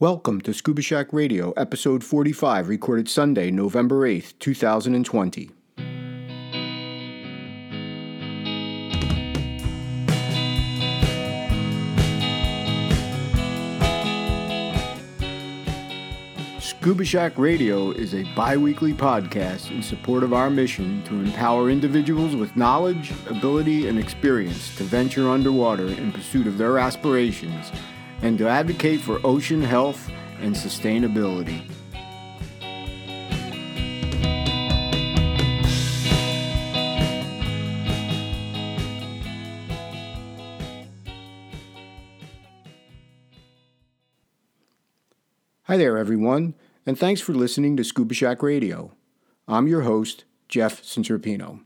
Welcome to Scuba Shack Radio, episode 45, recorded Sunday, November 8th, 2020. Scuba Shack Radio is a bi weekly podcast in support of our mission to empower individuals with knowledge, ability, and experience to venture underwater in pursuit of their aspirations and to advocate for ocean health and sustainability. Hi there, everyone, and thanks for listening to Scuba Shack Radio. I'm your host, Jeff Centropino.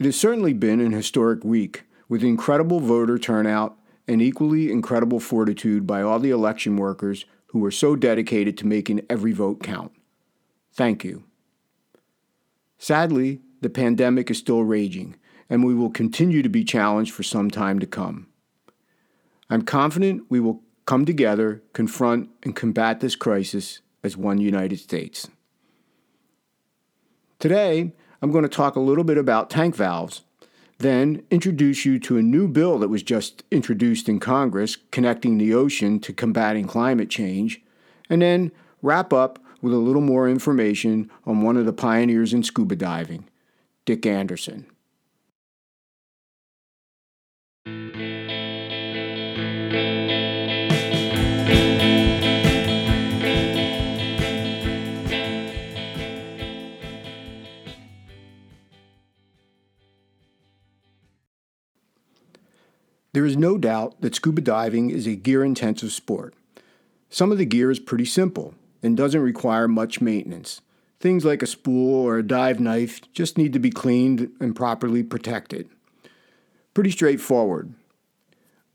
It has certainly been an historic week with incredible voter turnout and equally incredible fortitude by all the election workers who were so dedicated to making every vote count. Thank you. Sadly, the pandemic is still raging, and we will continue to be challenged for some time to come. I'm confident we will come together, confront, and combat this crisis as one United States. Today, I'm going to talk a little bit about tank valves then introduce you to a new bill that was just introduced in Congress connecting the ocean to combating climate change, and then wrap up with a little more information on one of the pioneers in scuba diving, Dick Anderson. There is no doubt that scuba diving is a gear intensive sport. Some of the gear is pretty simple and doesn't require much maintenance. Things like a spool or a dive knife just need to be cleaned and properly protected. Pretty straightforward.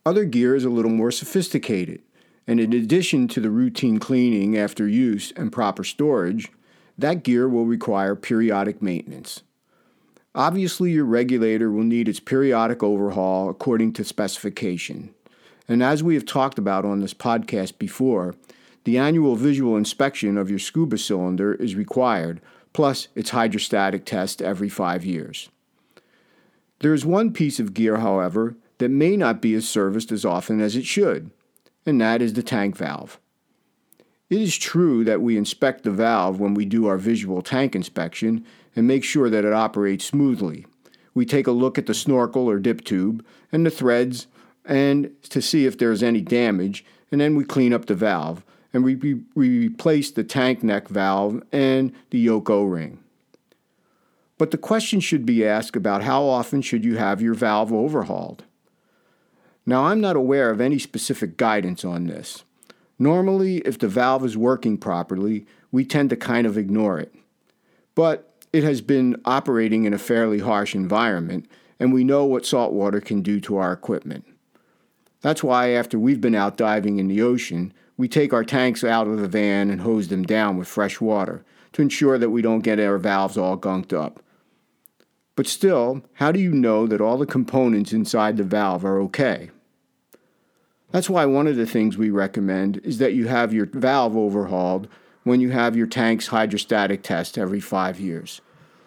Other gear is a little more sophisticated, and in addition to the routine cleaning after use and proper storage, that gear will require periodic maintenance. Obviously, your regulator will need its periodic overhaul according to specification. And as we have talked about on this podcast before, the annual visual inspection of your scuba cylinder is required, plus its hydrostatic test every five years. There is one piece of gear, however, that may not be as serviced as often as it should, and that is the tank valve. It is true that we inspect the valve when we do our visual tank inspection and make sure that it operates smoothly. We take a look at the snorkel or dip tube and the threads and to see if there's any damage, and then we clean up the valve and we, we, replace the tank neck valve and the yoke O-ring. But the question should be asked about how often should you have your valve overhauled? Now, I'm not aware of any specific guidance on this. Normally, if the valve is working properly, we tend to kind of ignore it. But it has been operating in a fairly harsh environment, and we know what salt water can do to our equipment. That's why, after we've been out diving in the ocean, we take our tanks out of the van and hose them down with fresh water to ensure that we don't get our valves all gunked up. But still, how do you know that all the components inside the valve are okay? That's why one of the things we recommend is that you have your valve overhauled when you have your tank's hydrostatic test every five years.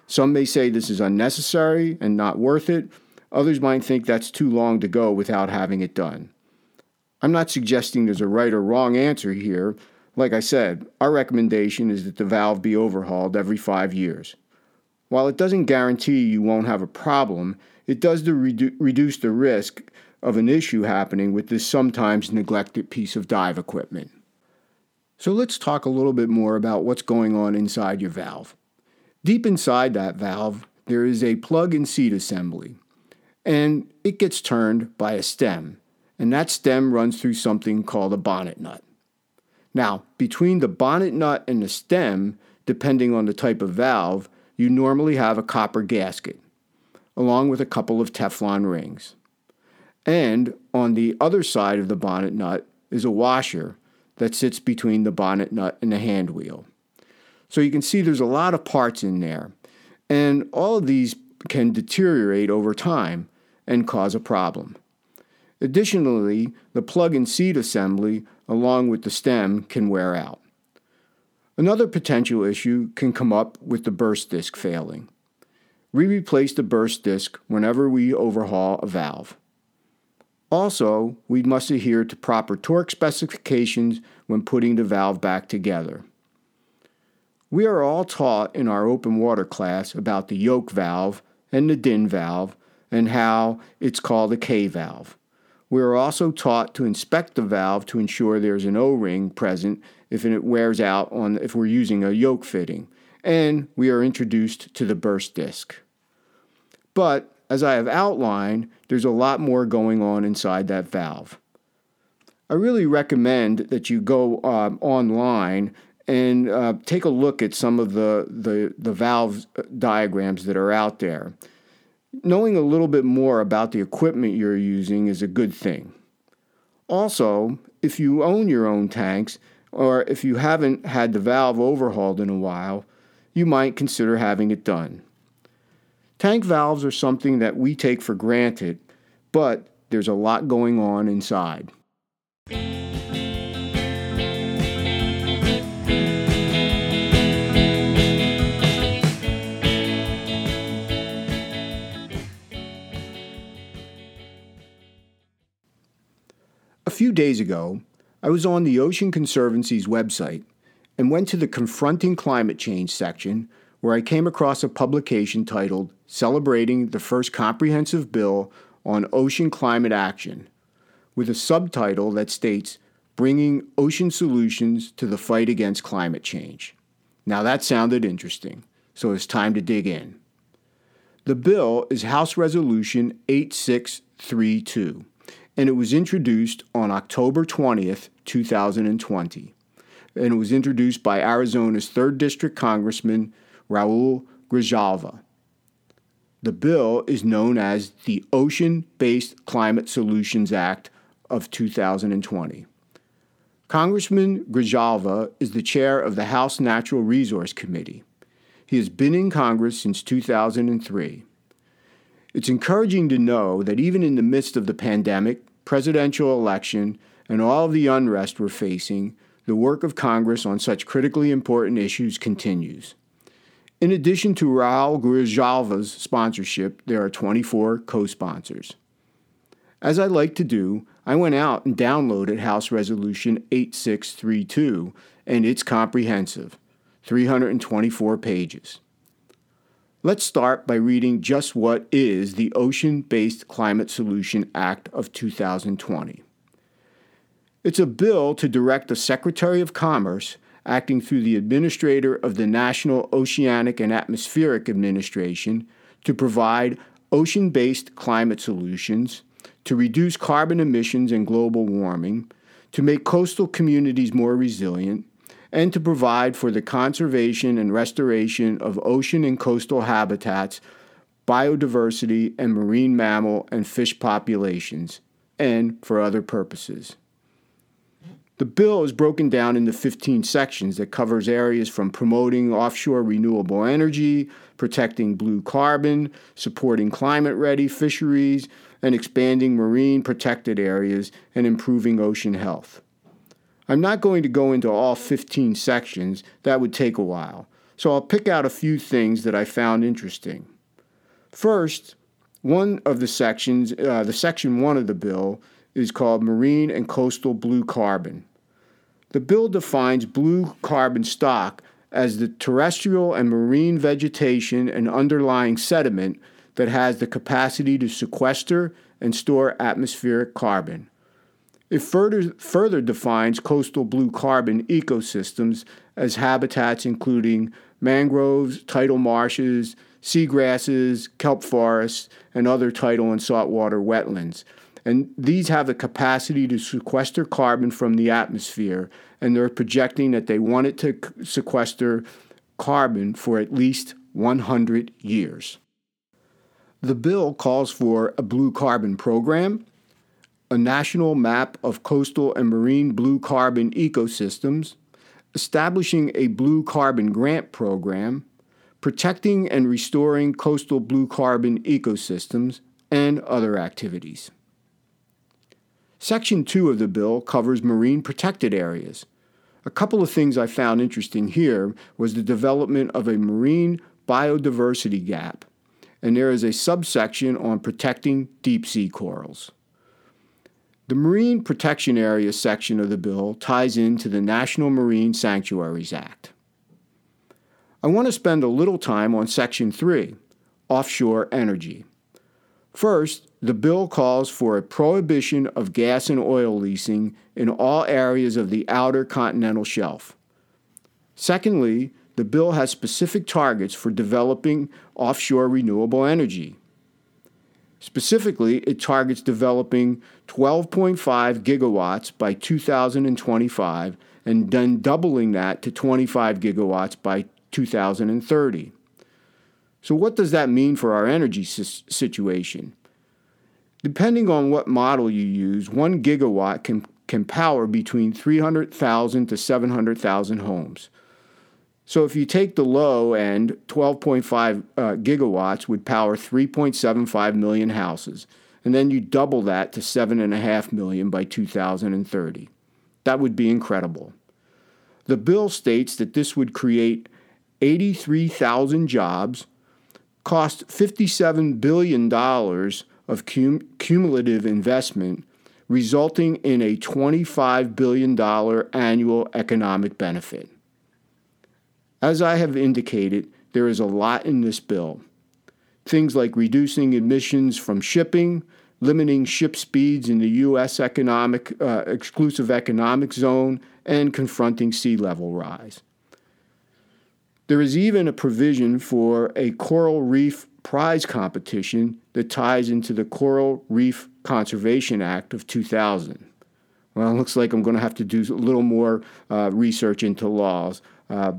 Some may say this is unnecessary and not worth it. Others might think that's too long to go without having it done. I'm not suggesting there's a right or wrong answer here. Like I said, our recommendation is that the valve be overhauled every five years. While it doesn't guarantee you won't have a problem, it does redu- reduce the risk of an issue happening with this sometimes neglected piece of dive equipment. So let's talk a little bit more about what's going on inside your valve. Deep inside that valve, there is a plug and seat assembly, and it gets turned by a stem, and that stem runs through something called a bonnet nut. Now, between the bonnet nut and the stem, depending on the type of valve, you normally have a copper gasket, along with a couple of Teflon rings. And on the other side of the bonnet nut is a washer that sits between the bonnet nut and the hand wheel. So you can see there's a lot of parts in there. And all of these can deteriorate over time and cause a problem. Additionally, the plug and seat assembly, along with the stem, can wear out. Another potential issue can come up with the burst disc failing. We replace the burst disc whenever we overhaul a valve. Also, we must adhere to proper torque specifications when putting the valve back together. We are all taught in our open water class about the yoke valve and the DIN valve and how it's called a K valve. We are also taught to inspect the valve to ensure there's an O-ring present if it wears out on if we're using a yoke fitting, and we are introduced to the burst disc. But as I have outlined, there's a lot more going on inside that valve. I really recommend that you go uh, online and uh, take a look at some of the, the, the valve diagrams that are out there knowing a little bit more about the equipment you're using is a good thing. Also, if you own your own tanks, or if you haven't had the valve overhauled in a while, you might consider having it done. Tank valves are something that we take for granted, but there's a lot going on inside. A few days ago, I was on the Ocean Conservancy's website and went to the Confronting Climate Change section where I came across a publication titled Celebrating the First Comprehensive Bill on Ocean Climate Action, with a subtitle that states Bringing Ocean Solutions to the Fight Against Climate Change. Now that sounded interesting, so it's time to dig in. The bill is House Resolution 8632 and it was introduced on October 20th, 2020. And it was introduced by Arizona's 3rd District Congressman Raul Grijalva. The bill is known as the Ocean Based Climate Solutions Act of 2020. Congressman Grijalva is the chair of the House Natural Resource Committee. He has been in Congress since 2003. It's encouraging to know that even in the midst of the pandemic, presidential election, and all of the unrest we're facing, the work of Congress on such critically important issues continues. In addition to Raul Grijalva's sponsorship, there are 24 co sponsors. As I like to do, I went out and downloaded House Resolution 8632, and it's comprehensive 324 pages. Let's start by reading just what is the Ocean Based Climate Solution Act of 2020. It's a bill to direct the Secretary of Commerce, acting through the Administrator of the National Oceanic and Atmospheric Administration, to provide ocean based climate solutions, to reduce carbon emissions and global warming, to make coastal communities more resilient, and to provide for the conservation and restoration of ocean and coastal habitats, biodiversity, and marine mammal and fish populations, and for other purposes. The bill is broken down into 15 sections that covers areas from promoting offshore renewable energy, protecting blue carbon, supporting climate-ready fisheries, and expanding marine protected areas and improving ocean health. I'm not going to go into all 15 sections, that would take a while, so I'll pick out a few things that I found interesting. First, one of the sections, uh, the section one of the bill, is called Marine and Coastal Blue Carbon. The bill defines blue carbon stock as the terrestrial and marine vegetation and underlying sediment that has the capacity to sequester and store atmospheric carbon. It further, further defines coastal blue carbon ecosystems as habitats including mangroves, tidal marshes, seagrasses, kelp forests, and other tidal and saltwater wetlands. And these have the capacity to sequester carbon from the atmosphere, and they're projecting that they want it to sequester carbon for at least 100 years. The bill calls for a blue carbon program a national map of coastal and marine blue carbon ecosystems, establishing a blue carbon grant program, protecting and restoring coastal blue carbon ecosystems, and other activities. Section 2 of the bill covers marine protected areas. A couple of things I found interesting here was the development of a marine biodiversity gap, and there is a subsection on protecting deep sea corals. The Marine Protection Area section of the bill ties into the National Marine Sanctuaries Act. I want to spend a little time on Section 3, offshore energy. First, the bill calls for a prohibition of gas and oil leasing in all areas of the outer continental shelf. Secondly, the bill has specific targets for developing offshore renewable energy. Specifically, it targets developing 12.5 gigawatts by 2025 and then doubling that to 25 gigawatts by 2030. So, what does that mean for our energy situation? Depending on what model you use, 1 gigawatt can, can power between 300,000 to 700,000 homes. So if you take the low end, 12.5 uh, gigawatts would power 3.75 million houses, and then you double that to 7.5 million by 2030. That would be incredible. The bill states that this would create 83,000 jobs, cost $57 billion of cum- cumulative investment, resulting in a $25 billion annual economic benefit. As I have indicated, there is a lot in this bill. Things like reducing emissions from shipping, limiting ship speeds in the U.S. economic, uh, exclusive economic zone, and confronting sea level rise. There is even a provision for a coral reef prize competition that ties into the Coral Reef Conservation Act of 2000. Well, it looks like I'm going to have to do a little more uh, research into laws, uh,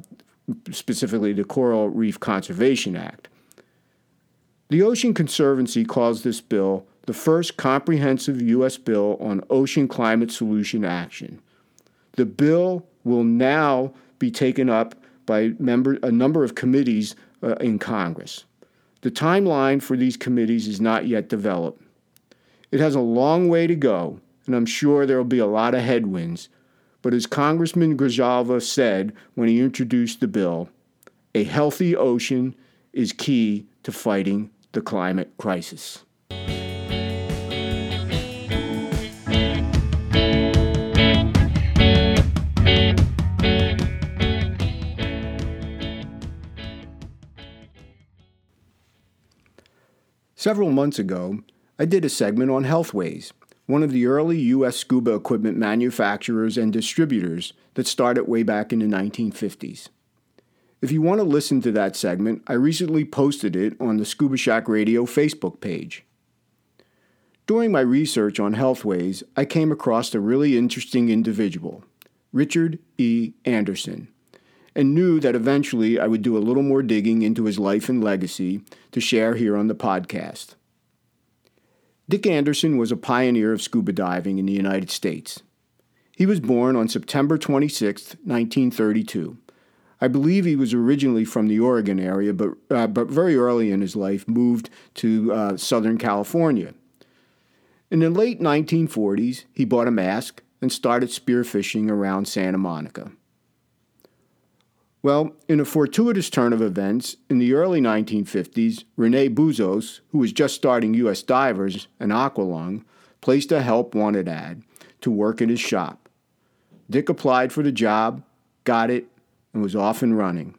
specifically the Coral Reef Conservation Act. The Ocean Conservancy calls this bill the first comprehensive U.S. bill on ocean climate solution action. The bill will now be taken up by member, a number of committees uh, in Congress. The timeline for these committees is not yet developed. It has a long way to go, and I'm sure there will be a lot of headwinds. But as Congressman Grijalva said when he introduced the bill, a healthy ocean is key to fighting the climate crisis. Several months ago, I did a segment on Healthways, one of the early U.S. scuba equipment manufacturers and distributors that started way back in the 1950s. If you want to listen to that segment, I recently posted it on the Scuba Shack Radio Facebook page. During my research on Healthways, I came across a really interesting individual, Richard E. Anderson and knew that eventually I would do a little more digging into his life and legacy to share here on the podcast. Dick Anderson was a pioneer of scuba diving in the United States. He was born on September 26, 1932. I believe he was originally from the Oregon area, but, uh, but very early in his life moved to uh, Southern California. In the late 1940s, he bought a mask and started spearfishing around Santa Monica. Well, in a fortuitous turn of events, in the early 1950s, Rene Bussoz, who was just starting U.S. Divers and Aqualung, placed a help wanted ad to work in his shop. Dick applied for the job, got it, and was off and running.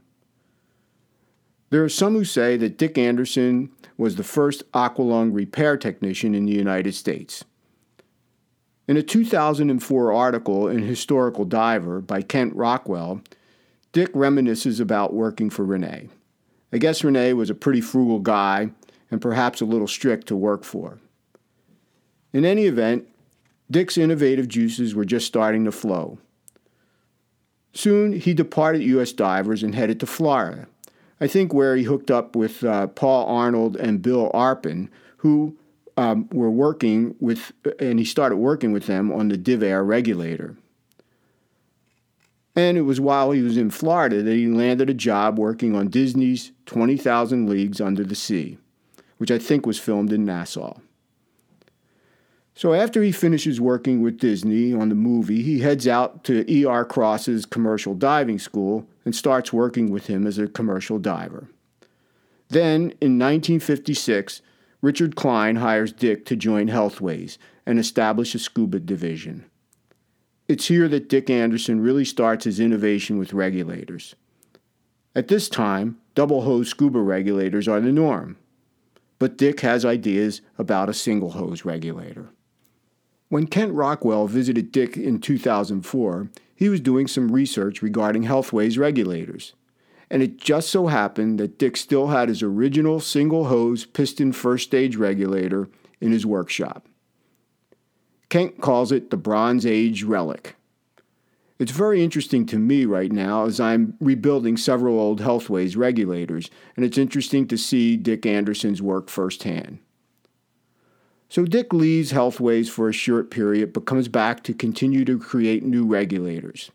There are some who say that Dick Anderson was the first Aqualung repair technician in the United States. In a 2004 article in Historical Diver by Kent Rockwell, Dick reminisces about working for Rene. I guess Rene was a pretty frugal guy and perhaps a little strict to work for. In any event, Dick's innovative juices were just starting to flow. Soon he departed U.S. Divers and headed to Florida, I think where he hooked up with uh, Paul Arnold and Bill Arpin, who um, were working with, and he started working with them on the DivAir regulator. And it was while he was in Florida that he landed a job working on Disney's 20,000 Leagues Under the Sea, which I think was filmed in Nassau. So after he finishes working with Disney on the movie, he heads out to E.R. Cross's commercial diving school and starts working with him as a commercial diver. Then, in 1956, Richard Klein hires Dick to join Healthways and establish a scuba division. It's here that Dick Anderson really starts his innovation with regulators. At this time, double hose scuba regulators are the norm, but Dick has ideas about a single hose regulator. When Kent Rockwell visited Dick in 2004, he was doing some research regarding Healthways regulators. And it just so happened that Dick still had his original single hose piston first stage regulator in his workshop. Kent calls it the Bronze Age relic. It's very interesting to me right now as I'm rebuilding several old Healthways regulators, and it's interesting to see Dick Anderson's work firsthand. So Dick leaves Healthways for a short period but comes back to continue to create new regulators.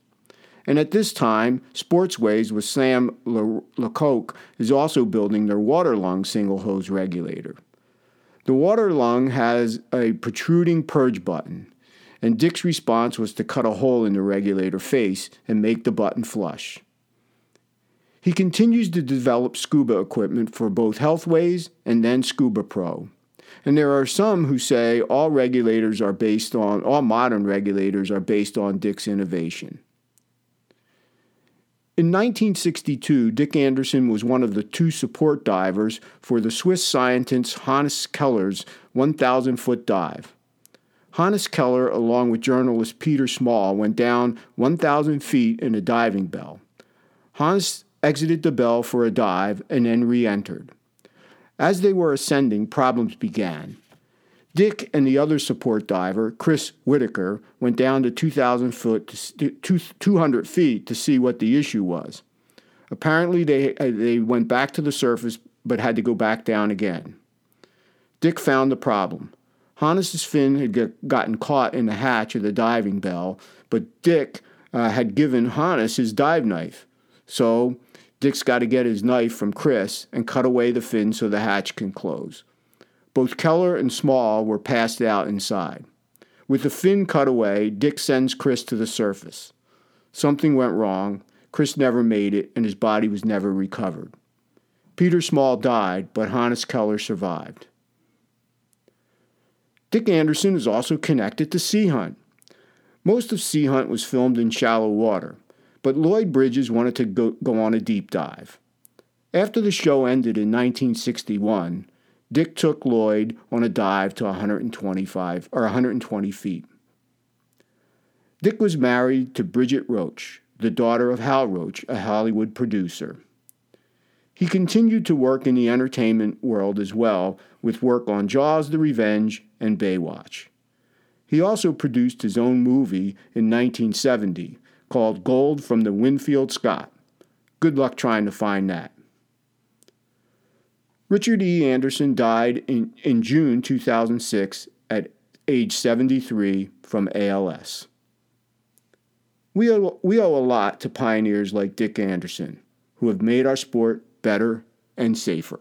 And at this time, Sportsways with Sam LeCocq is also building their water lung single hose regulator. The water lung has a protruding purge button, and Dick's response was to cut a hole in the regulator face and make the button flush. He continues to develop scuba equipment for both Healthways and then Scuba Pro. And there are some who say all regulators are based on, all modern regulators are based on Dick's innovation. In 1962, Dick Anderson was one of the two support divers for the Swiss scientist Hannes Keller's 1,000 foot dive. Hannes Keller, along with journalist Peter Small, went down 1,000 feet in a diving bell. Hannes exited the bell for a dive and then re entered. As they were ascending, problems began. Dick and the other support diver, Chris Whitaker, went down to 2,000 foot to 200 feet to see what the issue was. Apparently, they, uh, they went back to the surface but had to go back down again. Dick found the problem. Hannes's fin had get, gotten caught in the hatch of the diving bell, but Dick uh, had given Hannes his dive knife. So Dick's got to get his knife from Chris and cut away the fin so the hatch can close. Both Keller and Small were passed out inside. With the fin cut away, Dick sends Chris to the surface. Something went wrong. Chris never made it, and his body was never recovered. Peter Small died, but Hannes Keller survived. Dick Anderson is also connected to Sea Hunt. Most of Sea Hunt was filmed in shallow water but Lloyd Bridges wanted to go, go on a deep dive. After the show ended in 1961, Dick took Lloyd on a dive to 125 or 120 feet. Dick was married to Bridget Roach, the daughter of Hal Roach, a Hollywood producer. He continued to work in the entertainment world as well, with work on Jaws the Revenge and Baywatch. He also produced his own movie in 1970, called Gold from the Winfield Scott. Good luck trying to find that. Richard E. Anderson died in, in June 2006 at age 73 from ALS. We owe, we owe a lot to pioneers like Dick Anderson, who have made our sport better and safer.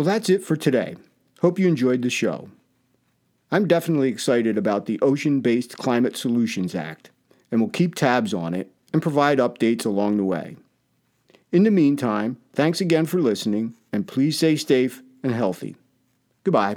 Well, that's it for today. Hope you enjoyed the show. I'm definitely excited about the Ocean Based Climate Solutions Act and will keep tabs on it and provide updates along the way. In the meantime, thanks again for listening and please stay safe and healthy. Goodbye.